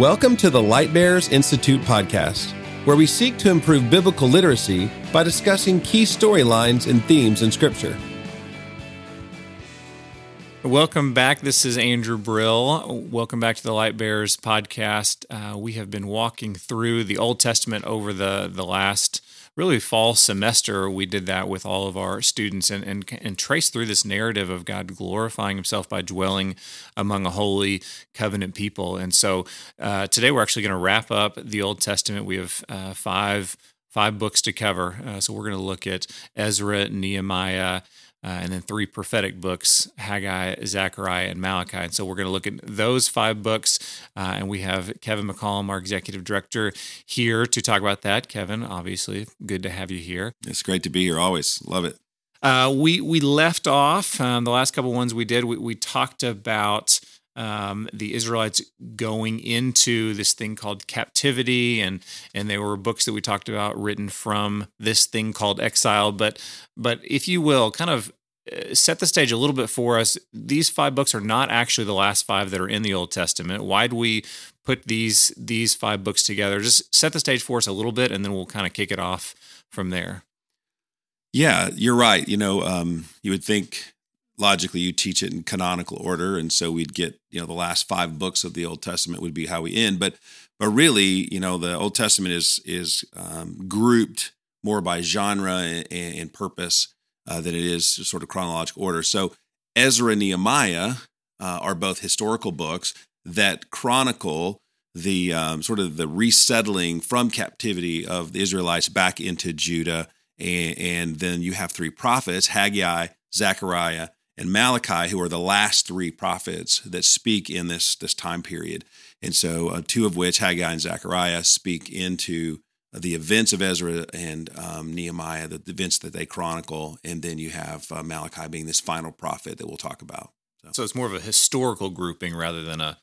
Welcome to the Light Bearers Institute podcast, where we seek to improve biblical literacy by discussing key storylines and themes in Scripture. Welcome back. This is Andrew Brill. Welcome back to the Light Bearers podcast. Uh, we have been walking through the Old Testament over the the last really fall semester. We did that with all of our students and and and trace through this narrative of God glorifying Himself by dwelling among a holy covenant people. And so uh, today we're actually going to wrap up the Old Testament. We have uh, five five books to cover. Uh, so we're going to look at Ezra, Nehemiah uh, and then three prophetic books Haggai, Zechariah, and Malachi. And so we're going to look at those five books. Uh, and we have Kevin McCollum, our executive director, here to talk about that. Kevin, obviously, good to have you here. It's great to be here. Always love it. Uh, we we left off um, the last couple ones we did. We, we talked about um, the Israelites going into this thing called captivity, and and they were books that we talked about written from this thing called exile. But but if you will, kind of uh, set the stage a little bit for us. These five books are not actually the last five that are in the Old Testament. Why do we put these these five books together? Just set the stage for us a little bit, and then we'll kind of kick it off from there. Yeah, you're right. You know, um, you would think logically you teach it in canonical order, and so we'd get you know the last five books of the Old Testament would be how we end. But but really, you know, the Old Testament is is um, grouped more by genre and, and purpose uh, than it is sort of chronological order. So Ezra and Nehemiah uh, are both historical books that chronicle the um, sort of the resettling from captivity of the Israelites back into Judah. And, and then you have three prophets, Haggai, Zechariah, and Malachi, who are the last three prophets that speak in this, this time period. And so, uh, two of which, Haggai and Zechariah, speak into the events of Ezra and um, Nehemiah, the, events that they chronicle. And then you have uh, Malachi being this final prophet that we'll talk about. So. so it's more of a historical grouping rather than a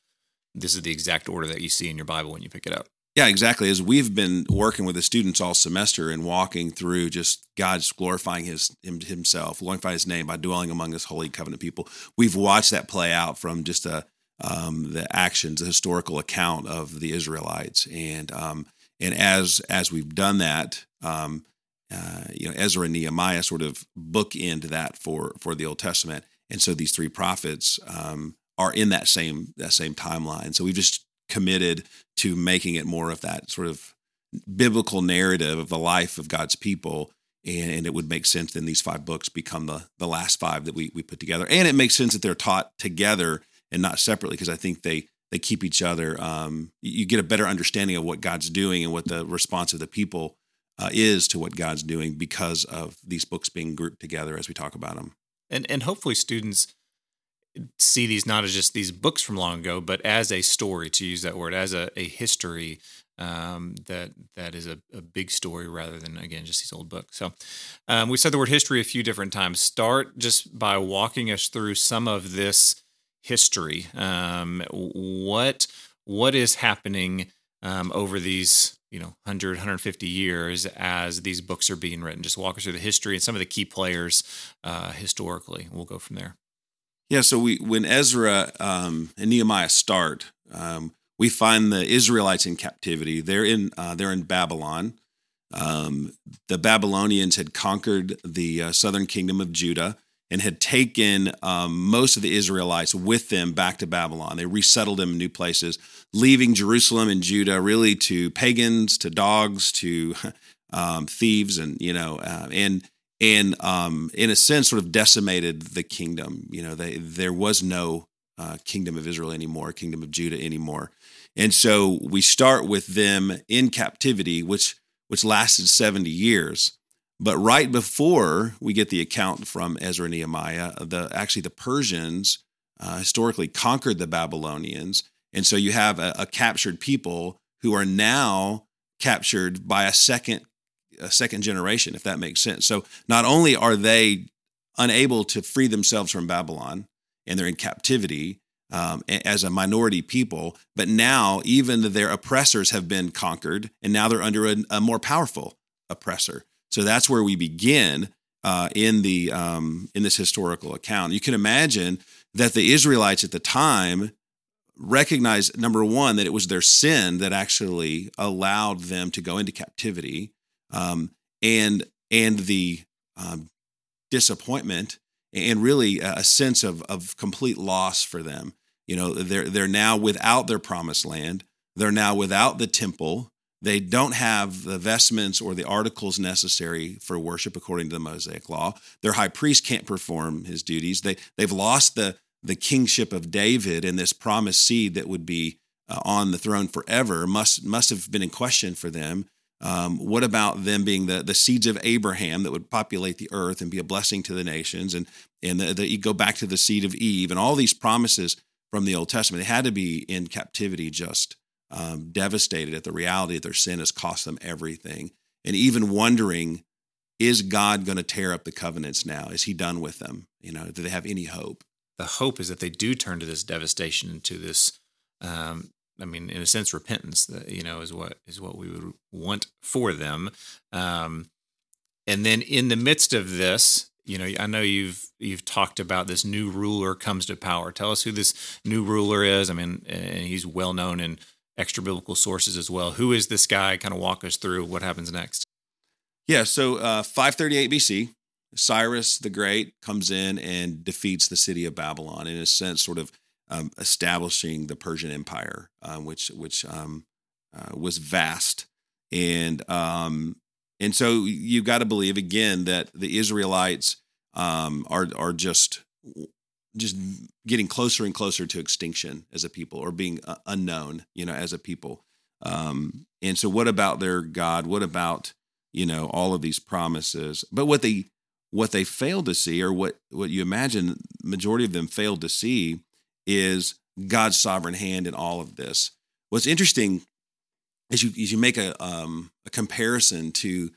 this is the exact order that you see in your Bible when you pick it up. Yeah, exactly. As we've been working with the students all semester and walking through just God's glorifying His Himself, glorifying His name by dwelling among His holy covenant people, we've watched that play out from just a um, the actions, the historical account of the Israelites, and um, and as as we've done that, um, uh, you know, Ezra and Nehemiah sort of bookend that for for the Old Testament, and so these three prophets um, are in that same that same timeline. So we've just committed to making it more of that sort of biblical narrative of the life of God's people. And, and, it would make sense then these five books become the, the last five that we, we put together. And it makes sense that they're taught together and not separately because I think they they keep each other. Um, you get a better understanding of what God's doing and what the response of the people uh, is to what God's doing because of these books being grouped together as we talk about them. And and hopefully students see these not as just these books from long ago, but as a story, to use that word, as a, a history um, that that is a, a, big story rather than again just these old books. So um, we said the word history a few different times. Start just by walking us through some of this history. Um, what what is happening um, over these you know 100 150 years as these books are being written just walk us through the history and some of the key players uh, historically we'll go from there yeah, so we when Ezra um, and Nehemiah start, um, we find the Israelites in captivity. They're in uh, they're in Babylon. Um, the Babylonians had conquered the uh, southern kingdom of Judah and had taken um, most of the Israelites with them back to Babylon. They resettled them in new places, leaving Jerusalem and Judah really to pagans, to dogs, to um, thieves, and you know, uh, and and um, in a sense, sort of decimated the kingdom. You know, they, there was no uh, kingdom of Israel anymore, kingdom of Judah anymore, and so we start with them in captivity, which which lasted seventy years. But right before we get the account from Ezra and Nehemiah, the actually the Persians uh, historically conquered the Babylonians, and so you have a, a captured people who are now captured by a second a second generation, if that makes sense. So not only are they unable to free themselves from Babylon and they're in captivity um, as a minority people, but now even their oppressors have been conquered and now they're under a, a more powerful oppressor. So that's where we begin uh, in the um, in this historical account. You can imagine that the Israelites at the time recognized number one that it was their sin that actually allowed them to go into captivity, um, and and the um, disappointment and really a sense of of complete loss for them. You know, they're they're now without their promised land. They're now without the temple. They don't have the vestments or the articles necessary for worship according to the Mosaic law. Their high priest can't perform his duties. They they've lost the the kingship of David and this promised seed that would be uh, on the throne forever must must have been in question for them. Um, what about them being the, the seeds of Abraham that would populate the earth and be a blessing to the nations? And and the, you go back to the seed of Eve and all these promises from the Old Testament. They had to be in captivity, just um, devastated at the reality that their sin has cost them everything, and even wondering, is God going to tear up the covenants now? Is He done with them? You know, do they have any hope? The hope is that they do turn to this devastation, to this um, I mean, in a sense, repentance. That you know is what is what we would want for them. Um, and then in the midst of this, you know, I know you've you've talked about this new ruler comes to power. Tell us who this new ruler is. I mean, and he's well known in extra biblical sources as well. Who is this guy? Kind of walk us through what happens next. Yeah, so uh, 538 BC, Cyrus the Great comes in and defeats the city of Babylon. In a sense, sort of um, establishing the Persian Empire, um, which which um, uh, was vast, and um, and so you got to believe again that the Israelites um, are are just just getting closer and closer to extinction as a people, or being uh, unknown, you know, as a people. Um, and so, what about their God? What about you know all of these promises? But what they what they failed to see, or what what you imagine, majority of them failed to see, is God's sovereign hand in all of this. What's interesting is you as you make a um, a comparison to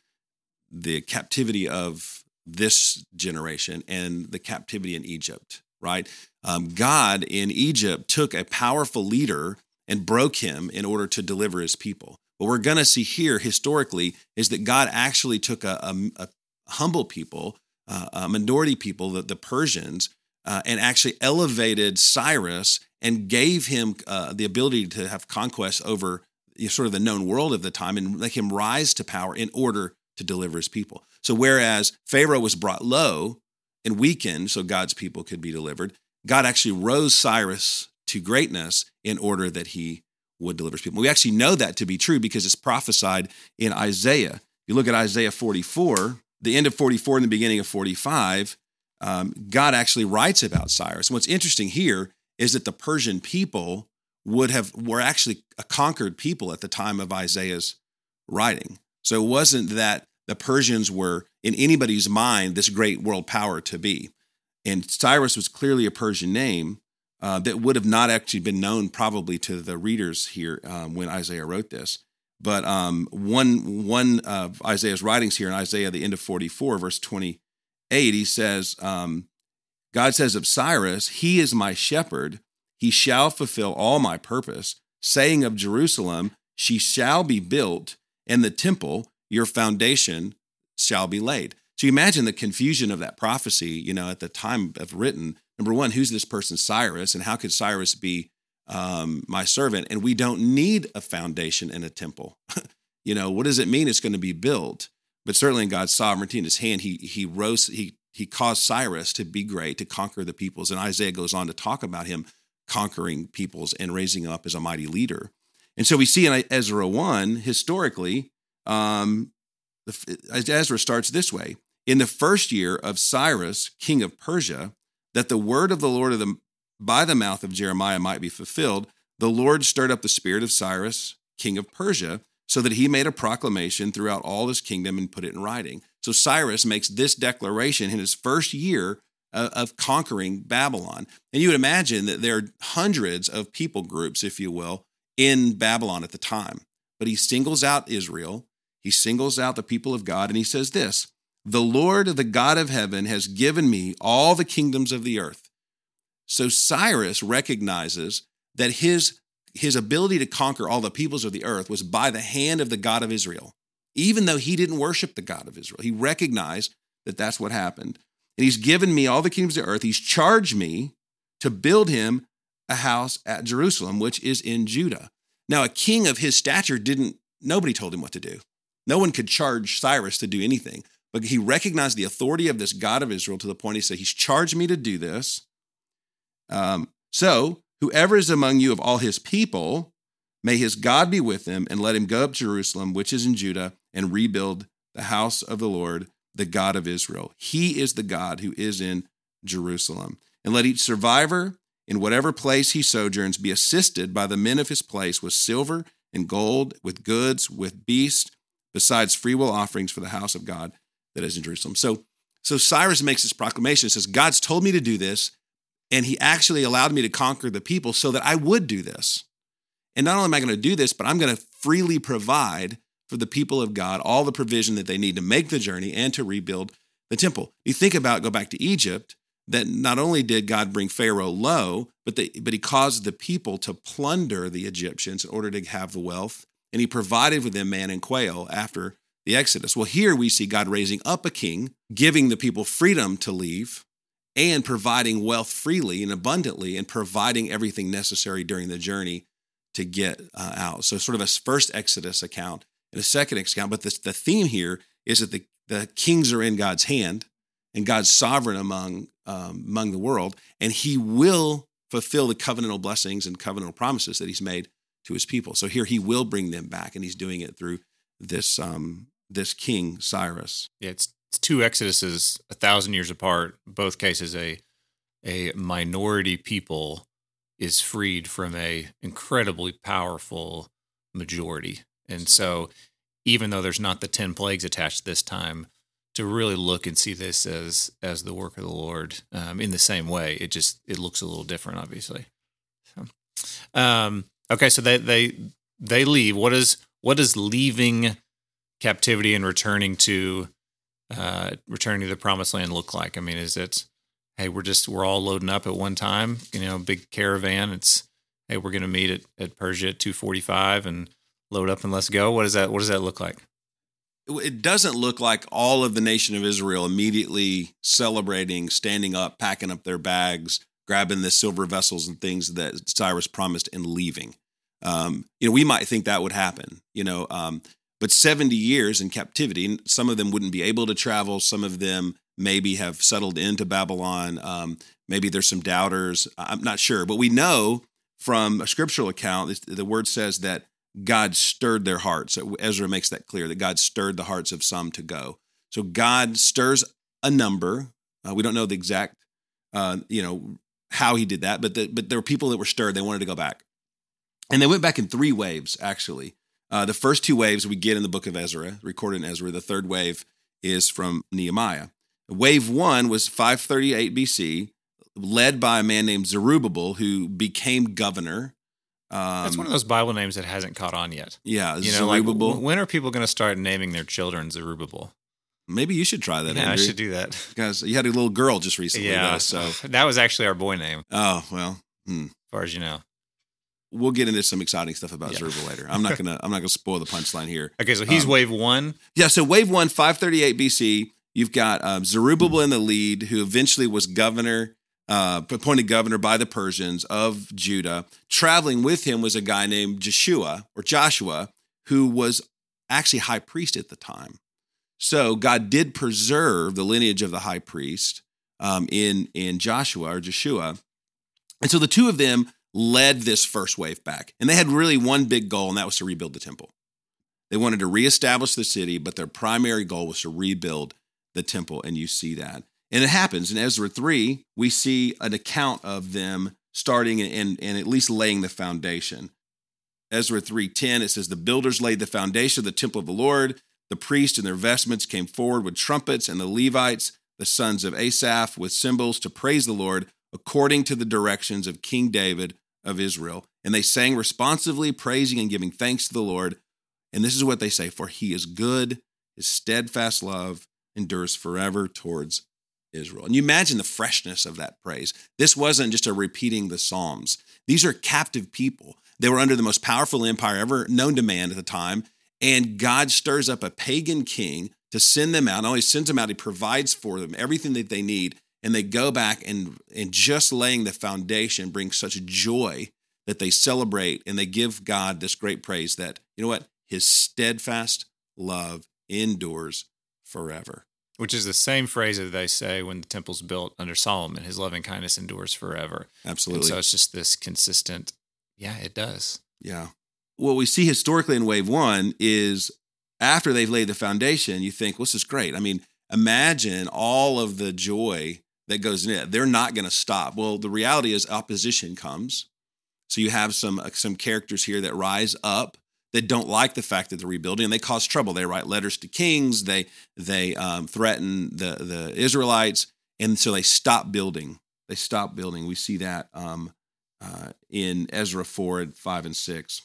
the captivity of this generation and the captivity in Egypt, right? Um, God in Egypt took a powerful leader and broke him in order to deliver his people. What we're going to see here historically is that God actually took a, a, a humble people, uh, a minority people, the, the Persians, uh, and actually elevated Cyrus and gave him uh, the ability to have conquest over you know, sort of the known world of the time and make him rise to power in order to deliver his people. So, whereas Pharaoh was brought low and weakened so God's people could be delivered, God actually rose Cyrus to greatness in order that he would deliver his people. We actually know that to be true because it's prophesied in Isaiah. You look at Isaiah 44, the end of 44 and the beginning of 45, um, God actually writes about Cyrus. What's interesting here is that the Persian people would have were actually a conquered people at the time of Isaiah's writing. So it wasn't that the Persians were in anybody's mind this great world power to be. And Cyrus was clearly a Persian name uh, that would have not actually been known probably to the readers here um, when Isaiah wrote this. But um, one one of Isaiah's writings here in Isaiah, the end of 44, verse 20 8, he says, um, God says of Cyrus, He is my shepherd. He shall fulfill all my purpose, saying of Jerusalem, She shall be built, and the temple, your foundation, shall be laid. So you imagine the confusion of that prophecy, you know, at the time of written. Number one, who's this person, Cyrus, and how could Cyrus be um, my servant? And we don't need a foundation and a temple. you know, what does it mean it's going to be built? But certainly in God's sovereignty in his hand, he he rose, he he caused Cyrus to be great, to conquer the peoples. And Isaiah goes on to talk about him conquering peoples and raising up as a mighty leader. And so we see in Ezra 1, historically, um, Ezra starts this way In the first year of Cyrus, king of Persia, that the word of the Lord of the, by the mouth of Jeremiah might be fulfilled, the Lord stirred up the spirit of Cyrus, king of Persia, so that he made a proclamation throughout all his kingdom and put it in writing. So Cyrus makes this declaration in his first year uh, of conquering Babylon. And you would imagine that there are hundreds of people groups, if you will, in Babylon at the time. But he singles out Israel, he singles out the people of God, and he says this The Lord, the God of heaven, has given me all the kingdoms of the earth. So Cyrus recognizes that his his ability to conquer all the peoples of the earth was by the hand of the God of Israel. Even though he didn't worship the God of Israel, he recognized that that's what happened. And he's given me all the kingdoms of the earth. He's charged me to build him a house at Jerusalem, which is in Judah. Now, a king of his stature didn't, nobody told him what to do. No one could charge Cyrus to do anything, but he recognized the authority of this God of Israel to the point he said, He's charged me to do this. Um, so, whoever is among you of all his people, may his God be with him, and let him go up to Jerusalem, which is in Judah, and rebuild the house of the Lord, the God of Israel. He is the God who is in Jerusalem. And let each survivor in whatever place he sojourns be assisted by the men of his place with silver and gold, with goods, with beasts, besides freewill offerings for the house of God that is in Jerusalem. So, so Cyrus makes this proclamation. says, God's told me to do this, and he actually allowed me to conquer the people so that I would do this. And not only am I going to do this, but I'm going to freely provide for the people of God all the provision that they need to make the journey and to rebuild the temple. You think about, go back to Egypt, that not only did God bring Pharaoh low, but, they, but he caused the people to plunder the Egyptians in order to have the wealth. And he provided for them man and quail after the Exodus. Well, here we see God raising up a king, giving the people freedom to leave, and providing wealth freely and abundantly, and providing everything necessary during the journey to get uh, out. So, sort of a first Exodus account and a second account. But the, the theme here is that the, the kings are in God's hand and God's sovereign among, um, among the world, and he will fulfill the covenantal blessings and covenantal promises that he's made to his people. So here he will bring them back, and he's doing it through this um, this king Cyrus. Yeah, it's two exoduses a thousand years apart. Both cases, a a minority people is freed from a incredibly powerful majority, and so even though there's not the ten plagues attached this time, to really look and see this as as the work of the Lord um, in the same way, it just it looks a little different, obviously. So, um, okay, so they they they leave. What is what does leaving captivity and returning to uh, returning to the promised land look like? I mean, is it hey, we're just we're all loading up at one time, you know, big caravan. It's hey, we're going to meet at, at Persia at two forty five and load up and let's go. What does that what does that look like? It doesn't look like all of the nation of Israel immediately celebrating, standing up, packing up their bags, grabbing the silver vessels and things that Cyrus promised, and leaving. Um, you know, we might think that would happen. You know, um, but 70 years in captivity, some of them wouldn't be able to travel. Some of them maybe have settled into Babylon. Um, maybe there's some doubters. I'm not sure. But we know from a scriptural account, the word says that God stirred their hearts. Ezra makes that clear that God stirred the hearts of some to go. So God stirs a number. Uh, we don't know the exact, uh, you know, how he did that, but the, but there were people that were stirred. They wanted to go back, and they went back in three waves actually. Uh, the first two waves we get in the book of Ezra, recorded in Ezra. The third wave is from Nehemiah. Wave one was 538 BC, led by a man named Zerubbabel, who became governor. Um, That's one of those Bible names that hasn't caught on yet. Yeah, you know, Zerubbabel. Like, when are people going to start naming their children Zerubbabel? Maybe you should try that. Yeah, Andrew. I should do that. Because you had a little girl just recently. Yeah, though, so that was actually our boy name. Oh well, hmm. as far as you know we'll get into some exciting stuff about yeah. Zerubbabel later. I'm not gonna I'm not gonna spoil the punchline here. Okay, so he's um, wave one. Yeah, so wave one, 538 BC. You've got um, Zerubbabel in the lead, who eventually was governor, uh, appointed governor by the Persians of Judah. Traveling with him was a guy named Joshua or Joshua, who was actually high priest at the time. So God did preserve the lineage of the high priest um, in in Joshua or Joshua, and so the two of them led this first wave back. And they had really one big goal, and that was to rebuild the temple. They wanted to reestablish the city, but their primary goal was to rebuild the temple. And you see that. And it happens in Ezra 3, we see an account of them starting and, and at least laying the foundation. Ezra 3:10 it says the builders laid the foundation of the temple of the Lord the priests in their vestments came forward with trumpets and the Levites the sons of Asaph with cymbals to praise the Lord according to the directions of King David of Israel. And they sang responsively, praising and giving thanks to the Lord. And this is what they say For he is good, his steadfast love endures forever towards Israel. And you imagine the freshness of that praise. This wasn't just a repeating the Psalms, these are captive people. They were under the most powerful empire ever known to man at the time. And God stirs up a pagan king to send them out. Not only sends them out, he provides for them everything that they need and they go back and and just laying the foundation brings such joy that they celebrate and they give God this great praise that you know what? His steadfast love endures forever. Which is the same phrase that they say when the temple's built under Solomon his loving kindness endures forever. Absolutely. and so it's just this consistent yeah it does. Yeah. What we see historically in wave 1 is after they've laid the foundation you think well, this is great. I mean imagine all of the joy that goes in it. They're not going to stop. Well, the reality is opposition comes. So you have some uh, some characters here that rise up that don't like the fact that they're rebuilding and they cause trouble. They write letters to kings. They they um, threaten the the Israelites, and so they stop building. They stop building. We see that um, uh, in Ezra four and five and six.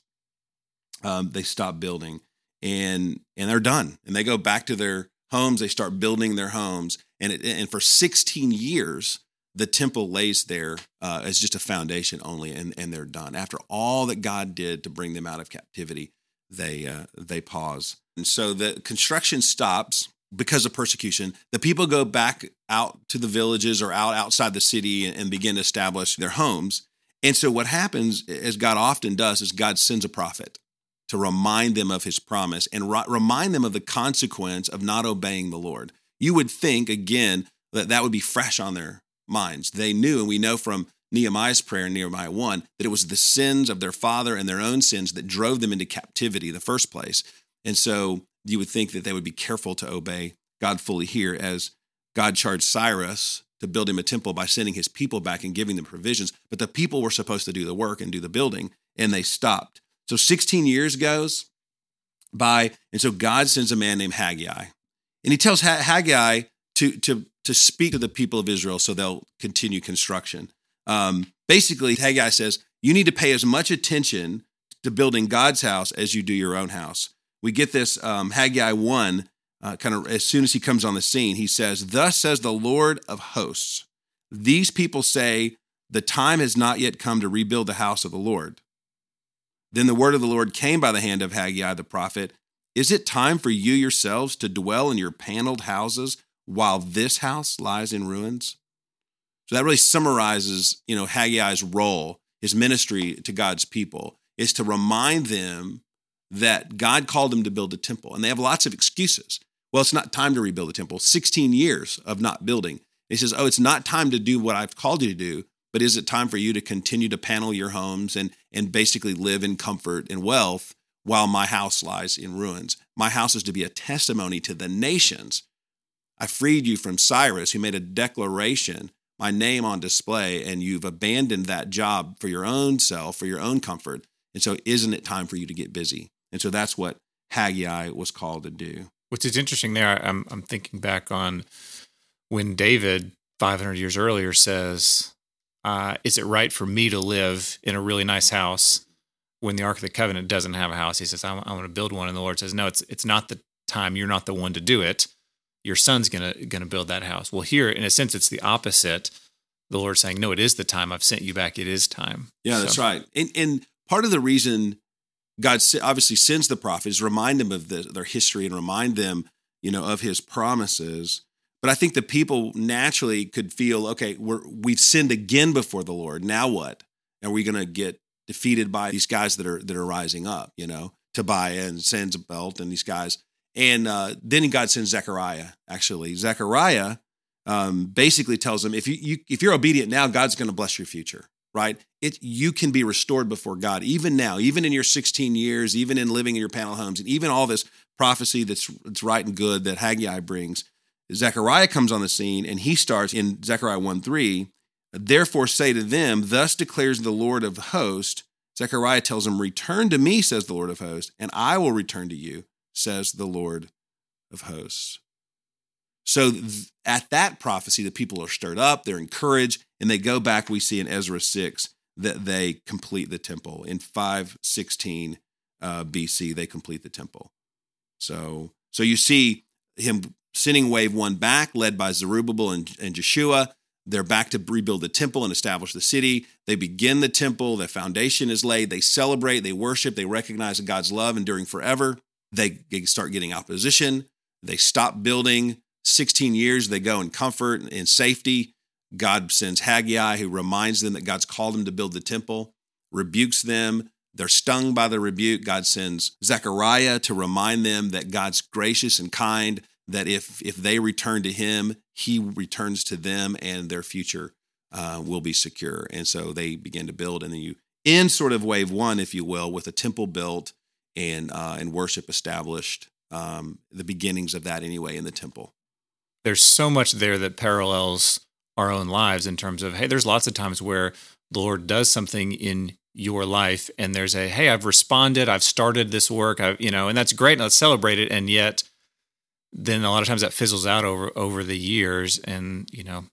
Um, they stop building and and they're done and they go back to their homes. They start building their homes, and it, and for 16 years, the temple lays there uh, as just a foundation only, and and they're done. After all that God did to bring them out of captivity, they uh, they pause, and so the construction stops because of persecution. The people go back out to the villages or out outside the city and, and begin to establish their homes. And so what happens, as God often does, is God sends a prophet to remind them of his promise and remind them of the consequence of not obeying the Lord. You would think, again, that that would be fresh on their minds. They knew, and we know from Nehemiah's prayer in Nehemiah 1 that it was the sins of their father and their own sins that drove them into captivity in the first place. And so you would think that they would be careful to obey God fully here as God charged Cyrus to build him a temple by sending his people back and giving them provisions. But the people were supposed to do the work and do the building, and they stopped. So 16 years goes by, and so God sends a man named Haggai. And he tells Haggai to, to, to speak to the people of Israel so they'll continue construction. Um, basically, Haggai says, You need to pay as much attention to building God's house as you do your own house. We get this um, Haggai 1, uh, kind of as soon as he comes on the scene. He says, Thus says the Lord of hosts, these people say, The time has not yet come to rebuild the house of the Lord. Then the word of the Lord came by the hand of Haggai the prophet Is it time for you yourselves to dwell in your paneled houses while this house lies in ruins? So that really summarizes, you know, Haggai's role, his ministry to God's people, is to remind them that God called them to build a temple. And they have lots of excuses. Well, it's not time to rebuild the temple. 16 years of not building. He says, Oh, it's not time to do what I've called you to do but is it time for you to continue to panel your homes and and basically live in comfort and wealth while my house lies in ruins? My house is to be a testimony to the nations. I freed you from Cyrus, who made a declaration, my name on display, and you've abandoned that job for your own self, for your own comfort. And so, isn't it time for you to get busy? And so, that's what Haggai was called to do. Which is interesting there. I'm, I'm thinking back on when David, 500 years earlier, says, uh, is it right for me to live in a really nice house when the Ark of the Covenant doesn't have a house? He says, I, I want to build one. And the Lord says, No, it's it's not the time. You're not the one to do it. Your son's gonna gonna build that house. Well, here, in a sense, it's the opposite. The Lord saying, No, it is the time. I've sent you back. It is time. Yeah, so. that's right. And and part of the reason God obviously sends the prophets, remind them of the, their history and remind them, you know, of his promises. But I think the people naturally could feel, okay, we're, we've sinned again before the Lord. Now what? Are we going to get defeated by these guys that are that are rising up? You know, Tobiah and Sanballat and these guys. And uh, then God sends Zechariah. Actually, Zechariah um, basically tells them, if you, you if you're obedient now, God's going to bless your future. Right? It you can be restored before God even now, even in your 16 years, even in living in your panel homes, and even all this prophecy that's that's right and good that Haggai brings Zechariah comes on the scene and he starts in Zechariah 1 3. Therefore, say to them, Thus declares the Lord of hosts. Zechariah tells them, Return to me, says the Lord of hosts, and I will return to you, says the Lord of hosts. So th- at that prophecy, the people are stirred up, they're encouraged, and they go back. We see in Ezra 6 that they complete the temple. In 516 uh, BC, they complete the temple. So, so you see him sending wave one back, led by Zerubbabel and, and Joshua. They're back to rebuild the temple and establish the city. They begin the temple, the foundation is laid. They celebrate, they worship, they recognize God's love enduring forever. They start getting opposition. They stop building. 16 years, they go in comfort and safety. God sends Haggai, who reminds them that God's called them to build the temple, rebukes them. They're stung by the rebuke. God sends Zechariah to remind them that God's gracious and kind, that if, if they return to him, he returns to them and their future uh, will be secure. And so they begin to build. And then you end sort of wave one, if you will, with a temple built and, uh, and worship established, um, the beginnings of that anyway in the temple. There's so much there that parallels our own lives in terms of, hey, there's lots of times where the Lord does something in your life and there's a, hey, I've responded, I've started this work, I've, you know, and that's great. and Let's celebrate it. And yet, then a lot of times that fizzles out over over the years and you know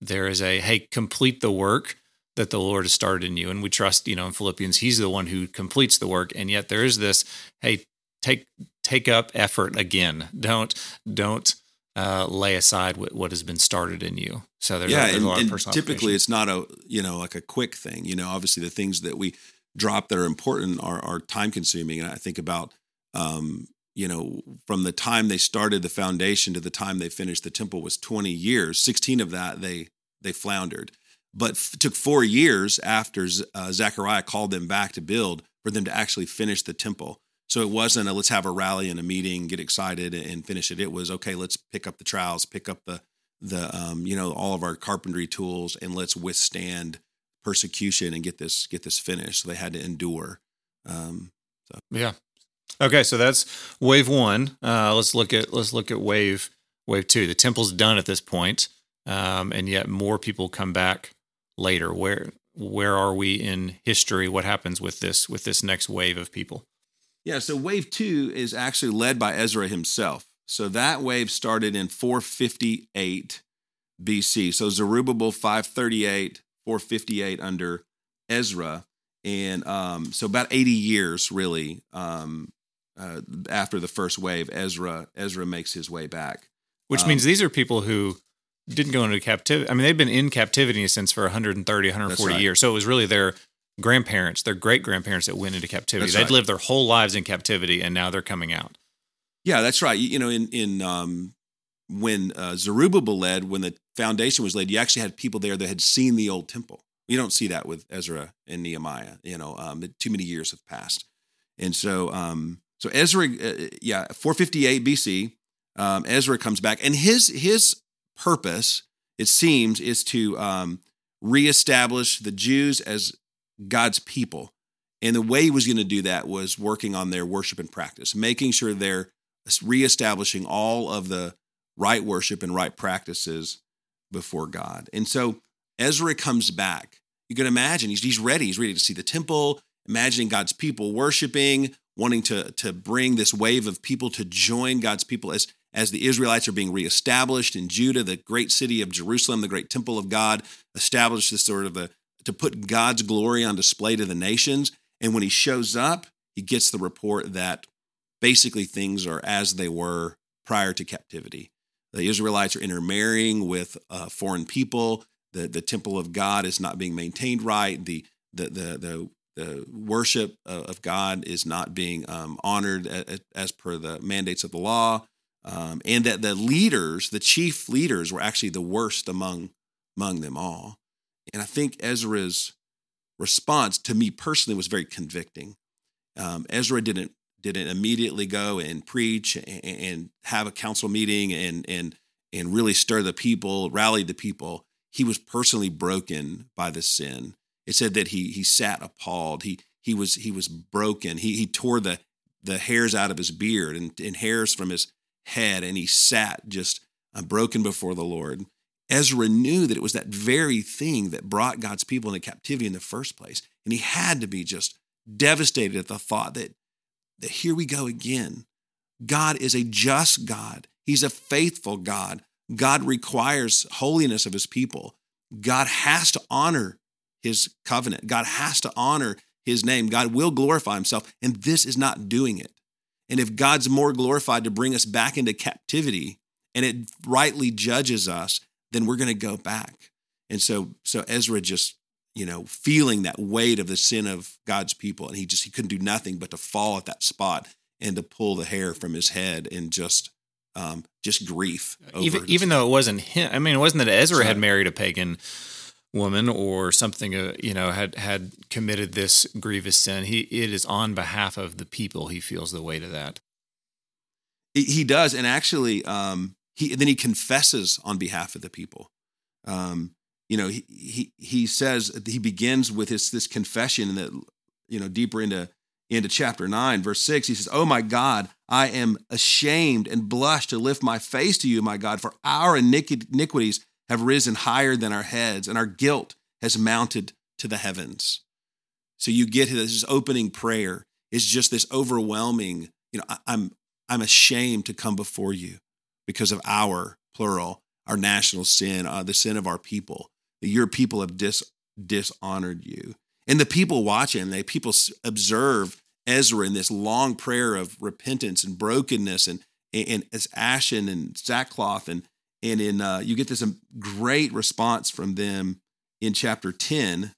there is a hey complete the work that the lord has started in you. And we trust you know in philippians he's the one who completes the work. And yet there is this hey take take up effort again. Don't don't uh, lay aside what, what has been started in you. So there's, yeah, a, there's and, a lot and of personal typically it's not a you know like a quick thing. You know, obviously the things that we drop that are important are, are time consuming, and I think about um, you know from the time they started the foundation to the time they finished the temple was 20 years. 16 of that they they floundered, but f- took four years after uh, Zechariah called them back to build for them to actually finish the temple. So it wasn't a let's have a rally and a meeting, get excited and finish it. It was okay, let's pick up the trowels, pick up the the um, you know all of our carpentry tools, and let's withstand persecution and get this get this finished. So they had to endure. Um, so. Yeah. Okay, so that's wave one. Uh, let's look at let's look at wave wave two. The temple's done at this point, um, and yet more people come back later. Where where are we in history? What happens with this with this next wave of people? Yeah, so wave two is actually led by Ezra himself. So that wave started in 458 BC. So Zerubbabel 538, 458 under Ezra. And um, so about 80 years really um, uh, after the first wave, Ezra Ezra makes his way back. Which um, means these are people who didn't go into captivity. I mean, they've been in captivity since for 130, 140 right. years. So it was really their grandparents, their great grandparents that went into captivity. That's They'd right. lived their whole lives in captivity, and now they're coming out. Yeah, that's right. You know, in in um, when uh, Zerubbabel led, when the foundation was laid, you actually had people there that had seen the old temple. You don't see that with Ezra and Nehemiah. You know, um, too many years have passed, and so um, so Ezra, uh, yeah, 458 BC, um, Ezra comes back, and his his purpose, it seems, is to um, reestablish the Jews as God's people. And the way he was going to do that was working on their worship and practice, making sure they're reestablishing all of the right worship and right practices before God. And so Ezra comes back. You can imagine he's, he's ready. He's ready to see the temple, imagining God's people worshiping, wanting to, to bring this wave of people to join God's people as, as the Israelites are being reestablished in Judah, the great city of Jerusalem, the great temple of God, established this sort of a to put God's glory on display to the nations. And when he shows up, he gets the report that basically things are as they were prior to captivity. The Israelites are intermarrying with uh, foreign people. The, the temple of God is not being maintained right. The, the, the, the, the worship of God is not being um, honored as, as, per the mandates of the law. Um, and that the leaders, the chief leaders, were actually the worst among, among them all. And I think Ezra's response to me personally was very convicting. Um, Ezra didn't didn't immediately go and preach and, and have a council meeting and and and really stir the people, rally the people. He was personally broken by the sin. It said that he he sat appalled. He he was he was broken. He he tore the the hairs out of his beard and, and hairs from his head, and he sat just uh, broken before the Lord. Ezra knew that it was that very thing that brought God's people into captivity in the first place. And he had to be just devastated at the thought that, that here we go again. God is a just God, He's a faithful God. God requires holiness of His people. God has to honor His covenant, God has to honor His name. God will glorify Himself, and this is not doing it. And if God's more glorified to bring us back into captivity, and it rightly judges us, then we're going to go back. And so, so Ezra just, you know, feeling that weight of the sin of God's people, and he just he couldn't do nothing but to fall at that spot and to pull the hair from his head and just um, just grief. even even though it wasn't him. I mean, it wasn't that Ezra had married a pagan woman or something. Uh, you know, had had committed this grievous sin. He it is on behalf of the people. He feels the weight of that. he, does, and actually, um, he then he confesses on behalf of the people. Um, you know, he he he says he begins with his this confession and that you know deeper into into chapter nine, verse six. He says, "Oh my God, I am ashamed and blush to lift my face to you, my God, for our iniquities have risen higher than our heads, and our guilt has mounted to the heavens." So you get this opening prayer is just this overwhelming. You know, I'm I'm ashamed to come before you because of our plural, our national sin, uh, the sin of our people. Your people have dis, dishonored you, and the people watching, they people observe Ezra in this long prayer of repentance and brokenness, and and, and as ashen and sackcloth, and and in uh, you get this um, great response from them in chapter ten.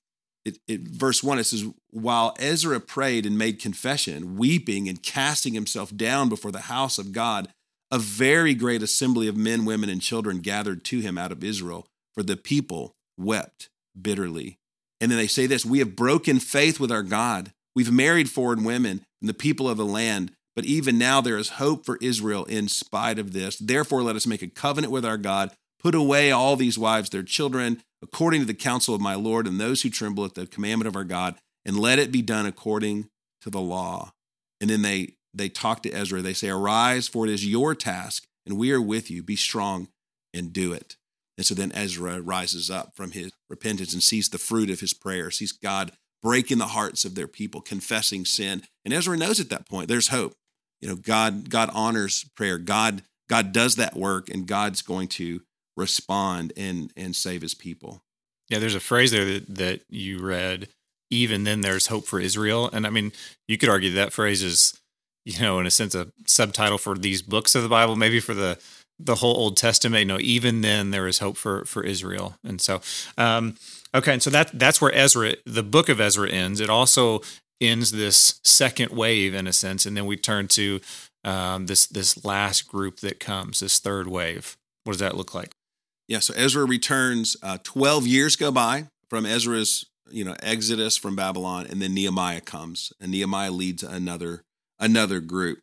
It, it, verse 1 it says while ezra prayed and made confession weeping and casting himself down before the house of god a very great assembly of men women and children gathered to him out of israel for the people wept bitterly and then they say this we have broken faith with our god we've married foreign women and the people of the land but even now there is hope for israel in spite of this therefore let us make a covenant with our god put away all these wives their children according to the counsel of my Lord and those who tremble at the commandment of our God, and let it be done according to the law. And then they they talk to Ezra. They say, Arise, for it is your task, and we are with you. Be strong and do it. And so then Ezra rises up from his repentance and sees the fruit of his prayer, sees God breaking the hearts of their people, confessing sin. And Ezra knows at that point there's hope. You know, God God honors prayer. God God does that work, and God's going to respond and and save his people. Yeah, there's a phrase there that, that you read. Even then, there's hope for Israel, and I mean, you could argue that phrase is, you know, in a sense, a subtitle for these books of the Bible, maybe for the the whole Old Testament. You know, even then, there is hope for for Israel, and so, um, okay, and so that that's where Ezra, the book of Ezra, ends. It also ends this second wave in a sense, and then we turn to um, this this last group that comes, this third wave. What does that look like? Yeah, so Ezra returns. Uh, Twelve years go by from Ezra's, you know, exodus from Babylon, and then Nehemiah comes, and Nehemiah leads another another group.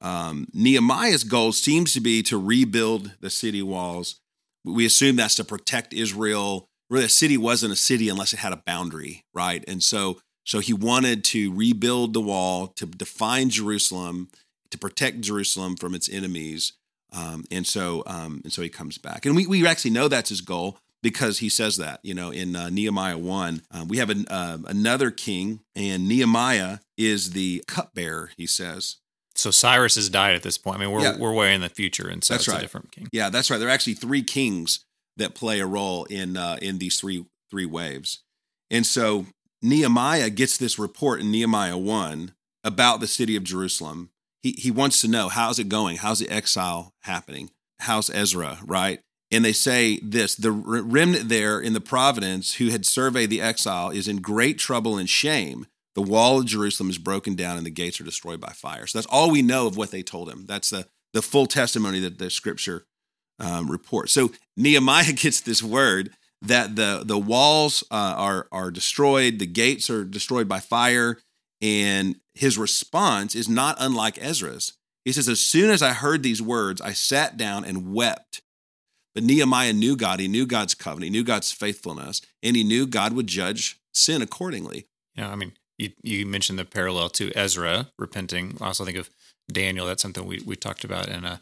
Um, Nehemiah's goal seems to be to rebuild the city walls. We assume that's to protect Israel. Really, a city wasn't a city unless it had a boundary, right? And so, so he wanted to rebuild the wall to define Jerusalem, to protect Jerusalem from its enemies. Um, and so, um, and so he comes back, and we we actually know that's his goal because he says that. You know, in uh, Nehemiah one, um, we have an, uh, another king, and Nehemiah is the cupbearer. He says, So Cyrus has died at this point. I mean, we're Yeah. we're way in the future, and so That's it's right. a different king. Yeah, that's right. There are actually three kings that play a role in uh, in these three three waves, and so Nehemiah gets this report in Nehemiah one about the city of Jerusalem. He he wants to know how's it going, how's the exile happening, how's Ezra, right? And they say this: the remnant there in the providence who had surveyed the exile is in great trouble and shame. The wall of Jerusalem is broken down and the gates are destroyed by fire. So that's all we know of what they told him. That's the the full testimony that the scripture um, report. So Nehemiah gets this word that the the walls uh, are are destroyed, the gates are destroyed by fire, and his response is not unlike Ezra's. He says, "As soon as I heard these words, I sat down and wept." But Nehemiah knew God. He knew God's covenant. He knew God's faithfulness, and he knew God would judge sin accordingly. Yeah, I mean, you you mentioned the parallel to Ezra repenting. I also think of Daniel. That's something we we talked about in a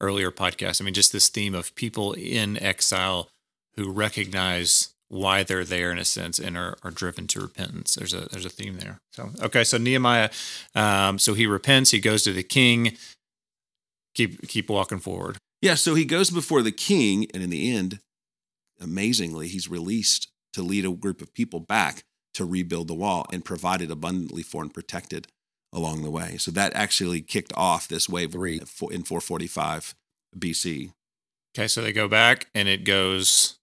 earlier podcast. I mean, just this theme of people in exile who recognize why they're there in a sense and are, are driven to repentance. There's a there's a theme there. So okay, so Nehemiah, um, so he repents. He goes to the king. Keep keep walking forward. Yeah, so he goes before the king, and in the end, amazingly, he's released to lead a group of people back to rebuild the wall and provided abundantly for and protected along the way. So that actually kicked off this wave Three. in 445 BC. Okay, so they go back and it goes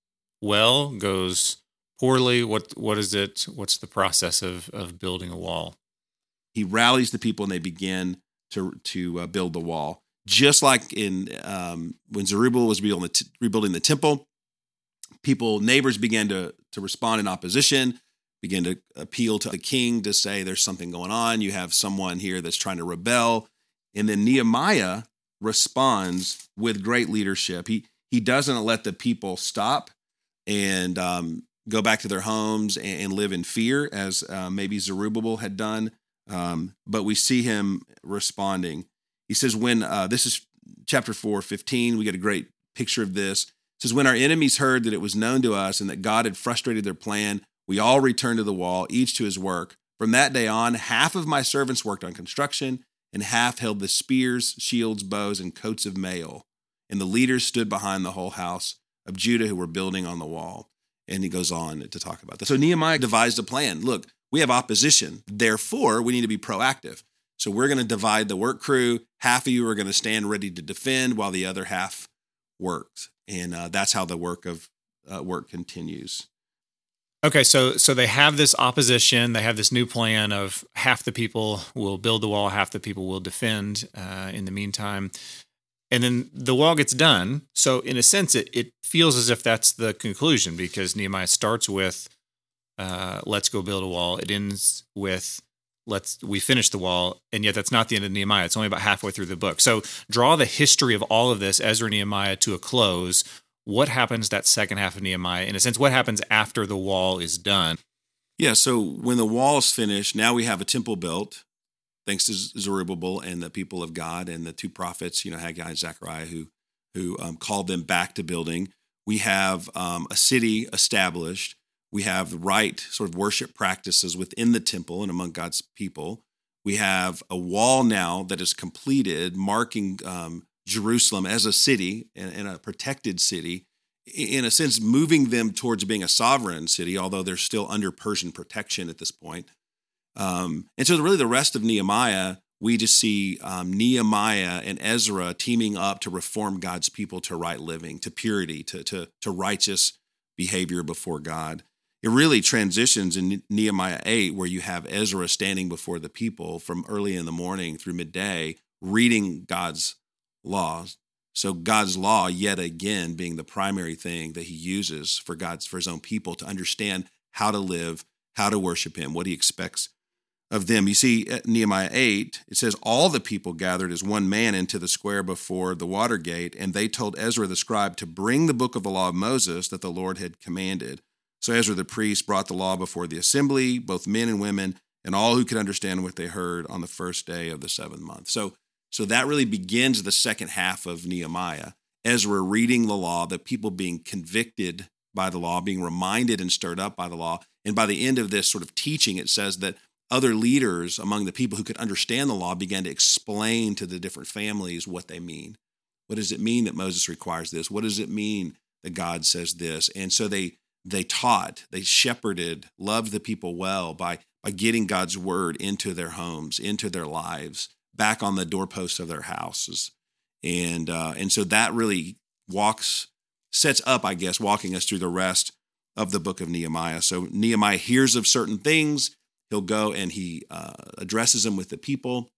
well, goes poorly. What what is it? What's the process of of building a wall? He rallies the people and they begin to, to uh, build the wall. just like in um, when Zerubbabel was rebuilding the, t- rebuilding the temple, people, neighbors began to, to respond in opposition, began to appeal to the king to say there's something going on. You have someone here that's trying to rebel. And then Nehemiah responds with great leadership. He, he doesn't let the people stop and um, go back to their homes and, and live in fear, as uh, maybe Zerubbabel had done. Um, but we see him responding. He says, when uh, this is chapter 4, 15, we get a great picture of this. It says, When our enemies heard that it was known to us and that God had frustrated their plan, we all returned to the wall, each to his work. From that day on, half of my servants worked on construction, and half held the spears, shields, bows, and coats of mail. And the leaders stood behind the whole house of Judah who were building on the wall. And he goes on to talk about this. So Nehemiah devised a plan. Look, we have opposition. Therefore, we need to be proactive. So we're going to divide the work crew. Half of you are going to stand ready to defend while the other half works. And uh, that's how the work of uh, work continues. Okay, so so they have this opposition. They have this new plan of half the people will build the wall, half the people will defend. Uh, in the meantime, and then the wall gets done. So in a sense, it it feels as if that's the conclusion because Nehemiah starts with, uh, "Let's go build a wall." It ends with, "Let's we finish the wall," and yet that's not the end of Nehemiah. It's only about halfway through the book. So draw the history of all of this Ezra Nehemiah to a close what happens that second half of Nehemiah? In a sense, what happens after the wall is done? Yeah, so when the wall is finished, now we have a temple built, thanks to Zerubbabel and the people of God and the two prophets, you know, Haggai and Zechariah, who who um, called them back to building. We have um, a city established. We have the right sort of worship practices within the temple and among God's people. We have a wall now that is completed, marking um, Jerusalem as a city and, and a protected city, in a sense, moving them towards being a sovereign city, although they're still under Persian protection at this point. Um, and so, really, the rest of Nehemiah, we just see um, Nehemiah and Ezra teaming up to reform God's people to right living, to purity, to, to, to righteous behavior before God. It really transitions in Nehemiah 8, where you have Ezra standing before the people from early in the morning through midday, reading God's laws. So God's law, yet again, being the primary thing that he uses for God's for his own people to understand how to live, how to worship him, what he expects of them. You see, uh, Nehemiah 8, it says, All the people gathered as one man into the square before the water gate, and they told Ezra the scribe to bring the book of the law of Moses that the Lord had commanded. So Ezra the priest brought the law before the assembly, both men and women, and all who could understand what they heard on the first day of the seventh month. So so that really begins the second half of Nehemiah. Ezra reading the law, the people being convicted by the law, being reminded and stirred up by the law. And by the end of this sort of teaching, it says that other leaders among the people who could understand the law began to explain to the different families what they mean. What does it mean that Moses requires this? What does it mean that God says this? And so they they taught, they shepherded, loved the people well by by getting God's word into their homes, into their lives back on the doorposts of their houses. And uh, and so that really walks sets up, I guess, walking us through the rest of the book of Nehemiah. So Nehemiah hears of certain things. He'll go and he uh, addresses them with the people.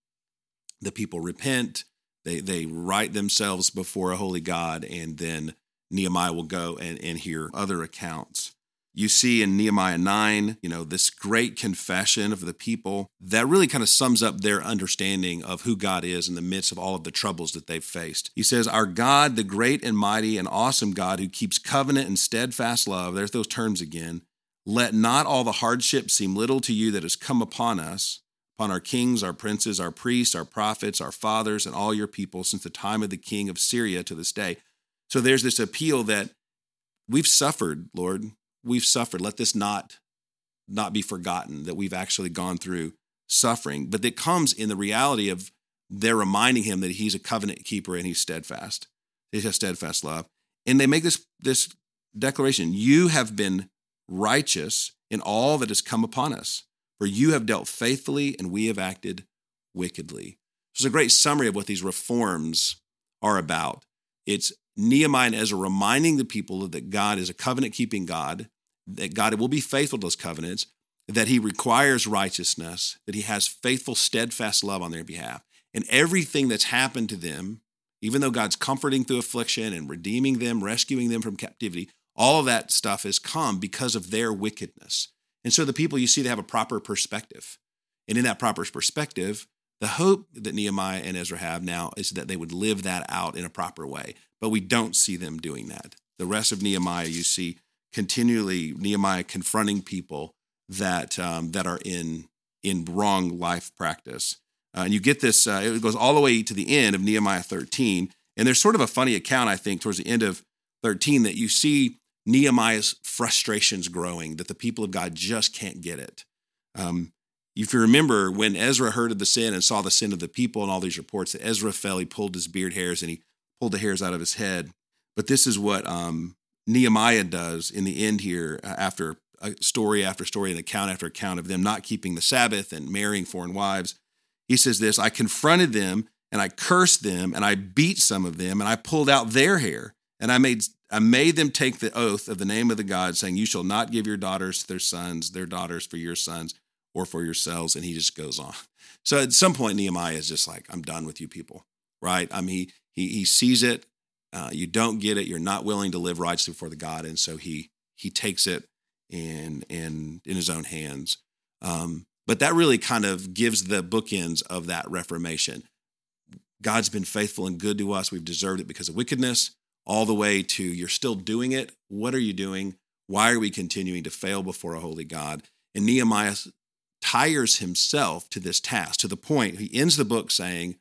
The people repent. They they right themselves before a holy God, and then Nehemiah will go and, and hear other accounts you see in Nehemiah 9, you know, this great confession of the people that really kind of sums up their understanding of who God is in the midst of all of the troubles that they've faced. He says, Our God, the great and mighty and awesome God who keeps covenant and steadfast love, there's those terms again. Let not all the hardship seem little to you that has come upon us, upon our kings, our princes, our priests, our prophets, our fathers, and all your people since the time of the king of Syria to this day. So there's this appeal that we've suffered, Lord we've suffered. Let this not not be forgotten that we've actually gone through suffering, but that comes in the reality of they're reminding him that he's a covenant keeper and he's steadfast. He has steadfast love. And they make this this declaration, you have been righteous in all that has come upon us, for you have dealt faithfully and we have acted wickedly. This is a great summary of what these reforms are about. It's Nehemiah and Ezra reminding the people that God is a covenant keeping God, that God will be faithful to those covenants, that he requires righteousness, that he has faithful, steadfast love on their behalf. And everything that's happened to them Even though God's comforting through affliction and redeeming them, rescuing them from captivity, all of that stuff has come because of their wickedness. And so the people you see, they have a proper perspective. And in that proper perspective, the hope that Nehemiah and Ezra have now is that they would live that out in a proper way. But we don't see them doing that. The rest of Nehemiah, you see continually Nehemiah confronting people that um, that are in in wrong life practice. Uh, and you get this, uh, it goes all the way to the end of Nehemiah 13. And there's sort of a funny account, I think, towards the end of 13 that you see Nehemiah's frustrations growing, that the people of God just can't get it. Um, if you remember, when Ezra heard of the sin and saw the sin of the people and all these reports, that Ezra fell, he pulled his beard hairs and he pulled the hairs out of his head. But this is what um, Nehemiah does in the end here uh, after a story after story and account after account of them not keeping the Sabbath and marrying foreign wives. He says this I confronted them and I cursed them and I beat some of them and I pulled out their hair and I made I made them take the oath of the name of the God, saying, You shall not give your daughters to their sons, their daughters for your sons or for yourselves. And he just goes on. So at some point, Nehemiah is just like, I'm done with you people, right? I mean, he, he he sees it. Uh, you don't get it. You're not willing to live righteously before the God. And so he he takes it in, in, in his own hands. Um, but that really kind of gives the bookends of that reformation. God's been faithful and good to us. We've deserved it because of wickedness, all the way to you're still doing it. What are you doing? Why are we continuing to fail before a holy God? And Nehemiah tires himself to this task to the point he ends the book saying,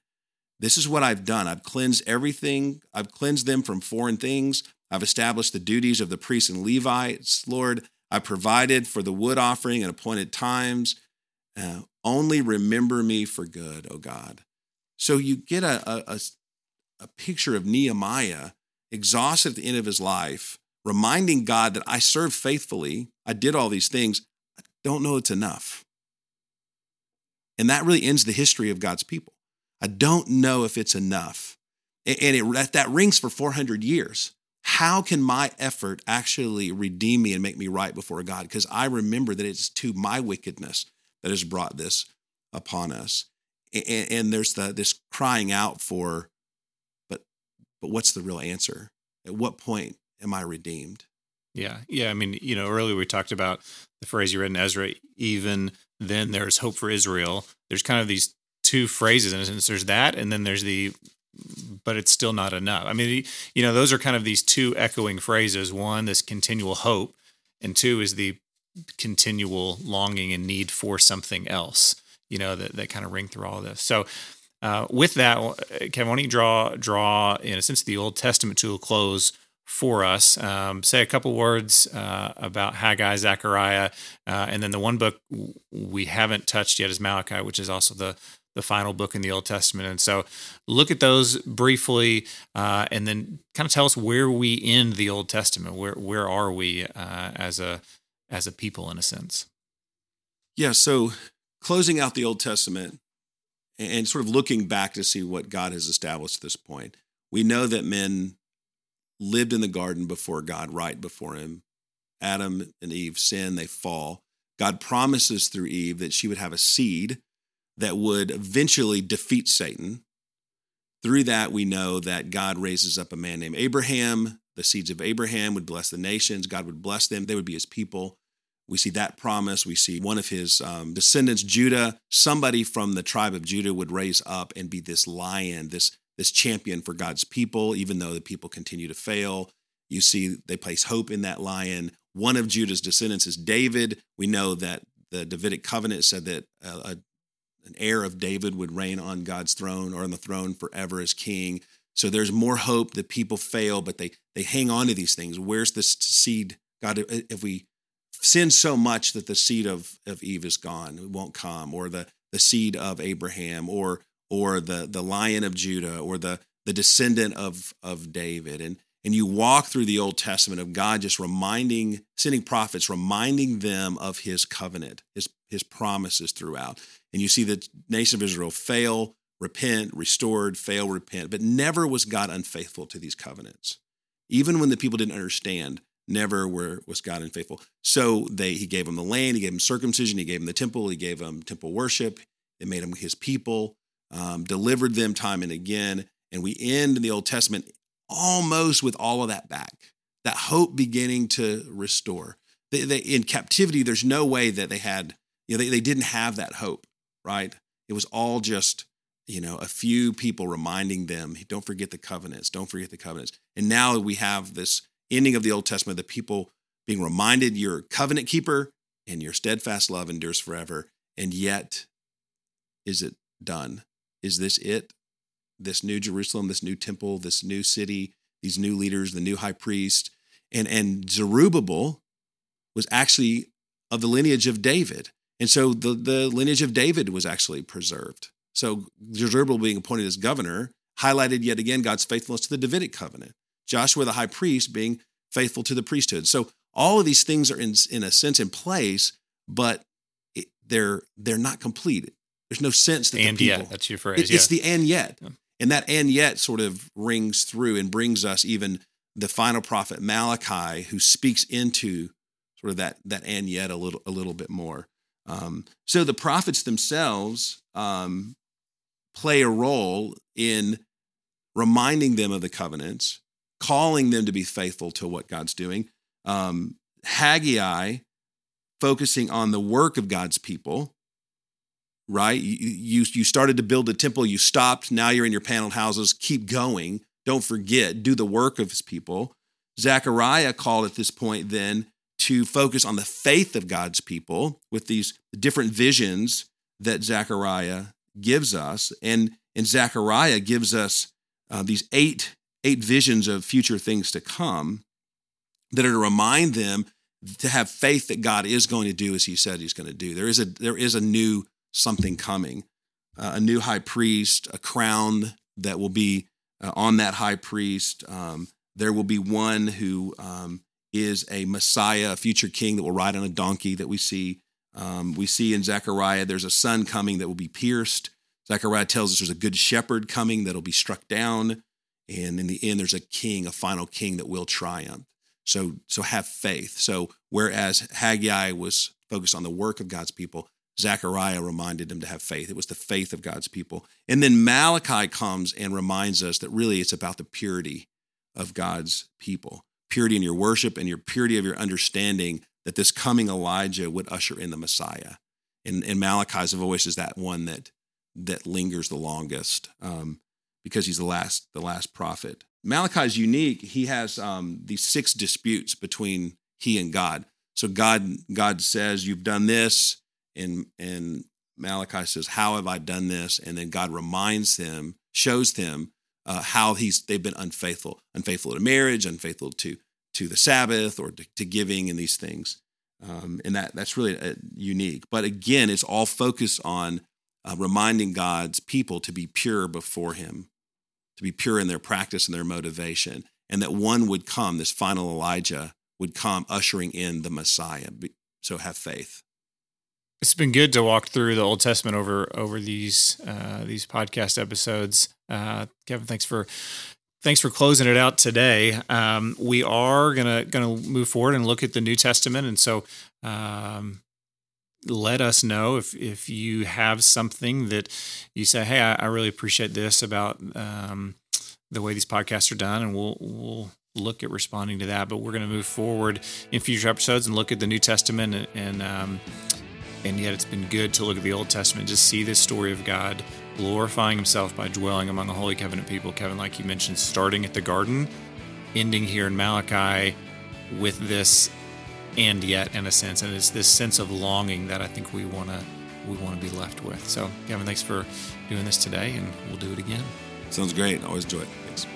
This is what I've done. I've cleansed everything, I've cleansed them from foreign things. I've established the duties of the priests and Levites. Lord, I provided for the wood offering at appointed times. Uh, only remember me for good, O God. So you get a, a, a picture of Nehemiah exhausted at the end of his life, reminding God that I served faithfully, I did all these things. I don't know it's enough. And that really ends the history of God's people. I don't know if it's enough. And it, that rings for 400 years how can my effort actually redeem me and make me right before God? Because I remember that it's to my wickedness that has brought this upon us. And, and there's the, this crying out for, but what's the real answer? At what point am I redeemed? Yeah. Yeah. I mean, you know, earlier we talked about the phrase you read in Ezra, even then there's hope for Israel. There's kind of these two phrases in a sense. There's that, and then there's the but it's still not enough. I mean, you know, those are kind of these two echoing phrases. One, this continual hope, and two is the continual longing and need for something else. You know, that that kind of ring through all of this. So, uh, with that, Kevin, why don't you draw draw in a sense the Old Testament to a close for us? Um, say a couple words uh, about Haggai, Zechariah, uh, and then the one book we haven't touched yet is Malachi, which is also the the final book in the Old Testament. And so look at those briefly uh, and then kind of tell us where we end the Old Testament. Where where are we uh, as a as a people in a sense? Yeah, so closing out the Old Testament and sort of looking back to see what God has established at this point. We know that men lived in the garden before God, right before him. Adam and Eve sin, they fall. God promises through Eve that she would have a seed that would eventually defeat Satan. Through that, we know that God raises up a man named Abraham. The seeds of Abraham would bless the nations. God would bless them. They would be his people. We see that promise. We see one of his um, descendants, Judah, somebody from the tribe of Judah would raise up and be this lion, this, this champion for God's people, even though the people continue to fail. You see, they place hope in that lion. One of Judah's descendants is David. We know that the Davidic covenant said that a, an heir of David would reign on God's throne or on the throne forever as king. So there's more hope that people fail, but they they hang on to these things. Where's this seed? God, if we sin so much that the seed of, of Eve is gone, it won't come, or the the seed of Abraham, or or the the lion of Judah, or the the descendant of of David. And and you walk through the Old Testament of God just reminding, sending prophets, reminding them of his covenant, his, his promises throughout. And you see the nation of Israel fail, repent, restored, fail, repent, but never was God unfaithful to these covenants. Even when the people didn't understand, never were, was God unfaithful. So they, he gave them the land, he gave them circumcision, he gave them the temple, he gave them temple worship, it made them his people, um, delivered them time and again And we end in the Old Testament almost with all of that back, that hope beginning to restore. They, they, in captivity, there's no way that they had, you know, they, they didn't have that hope, right? It was all just, you know, a few people reminding them, don't forget the covenants, don't forget the covenants. And now we have this ending of the Old Testament, the people being reminded you're covenant keeper and your steadfast love endures forever. And yet, is it done? Is this it? This new Jerusalem, this new temple, this new city, these new leaders, the new high priest, and and Zerubbabel was actually of the lineage of David, and so the the lineage of David was actually preserved. So Zerubbabel being appointed as governor highlighted yet again God's faithfulness to the Davidic covenant. Joshua the high priest being faithful to the priesthood. So all of these things are in in a sense in place, but it, they're they're not complete. There's no sense that and the people, yet that's your phrase. it- it's the and yet. Yeah. And that and yet sort of rings through and brings us even the final prophet Malachi, who speaks into sort of that that and yet a little a little bit more. Um, so the prophets themselves um, play a role in reminding them of the covenants, calling them to be faithful to what God's doing. Um, Haggai focusing on the work of God's people, right? You, you, you started to build a temple, you stopped, now you're in your paneled houses, keep going. Don't forget, do the work of his people. Zechariah called at this point then to focus on the faith of God's people with these different visions that Zechariah gives us. And, and Zechariah gives us uh, these eight, eight visions of future things to come that are to remind them to have faith that God is going to do as he said he's going to do. There is a, there is a new something coming, uh, a new high priest, a crown that will be uh, on that high priest. Um, there will be one who um, is a Messiah, a future king that will ride on a donkey that we see. Um, we see in Zechariah, there's a son coming that will be pierced. Zechariah tells us there's a good shepherd coming that'll be struck down. And in the end, there's a king, a final king that will triumph. So, so have faith. So, whereas Haggai was focused on the work of God's people, Zechariah reminded them to have faith. It was the faith of God's people. And then Malachi comes and reminds us that really it's about the purity of God's people purity in your worship and your purity of your understanding that this coming Elijah would usher in the Messiah. And, and Malachi's voice is that one that that lingers the longest um, because he's the last the last prophet. Malachi is unique. He has um, these six disputes between he and God. So God God says, "You've done this," and and Malachi says, "How have I done this?" And then God reminds him, shows them uh, how he's they've been unfaithful, unfaithful to marriage, unfaithful to to the Sabbath or to, to giving and these things. Um, and that that's really uh, unique. But again, it's all focused on uh, reminding God's people to be pure before Him, to be pure in their practice and their motivation, and that one would come, this final Elijah would come, ushering in the Messiah. So have faith. It's been good to walk through the Old Testament over over these uh, these podcast episodes. Uh, Kevin, thanks for thanks for closing it out today. Um, we are gonna gonna move forward and look at the New Testament, and so um, let us know if if you have something that you say, hey, I, I really appreciate this about um, the way these podcasts are done, and we'll we'll look at responding to that. But we're going to move forward in future episodes and look at the New Testament and. and um, and yet it's been good to look at the Old Testament, just see this story of God glorifying himself by dwelling among a holy covenant people. Kevin, like you mentioned, starting at the garden, ending here in Malachi with this and yet in a sense. And it's this sense of longing that I think we wanna we wanna be left with. So Kevin, thanks for doing this today and we'll do it again. Sounds great. Always enjoy it. Thanks.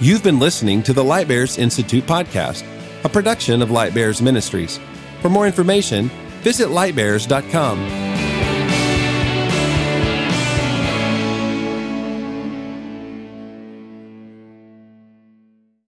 You've been listening to the Light Bears Institute podcast, a production of Light Bears Ministries. For more information, visit lightbears.com.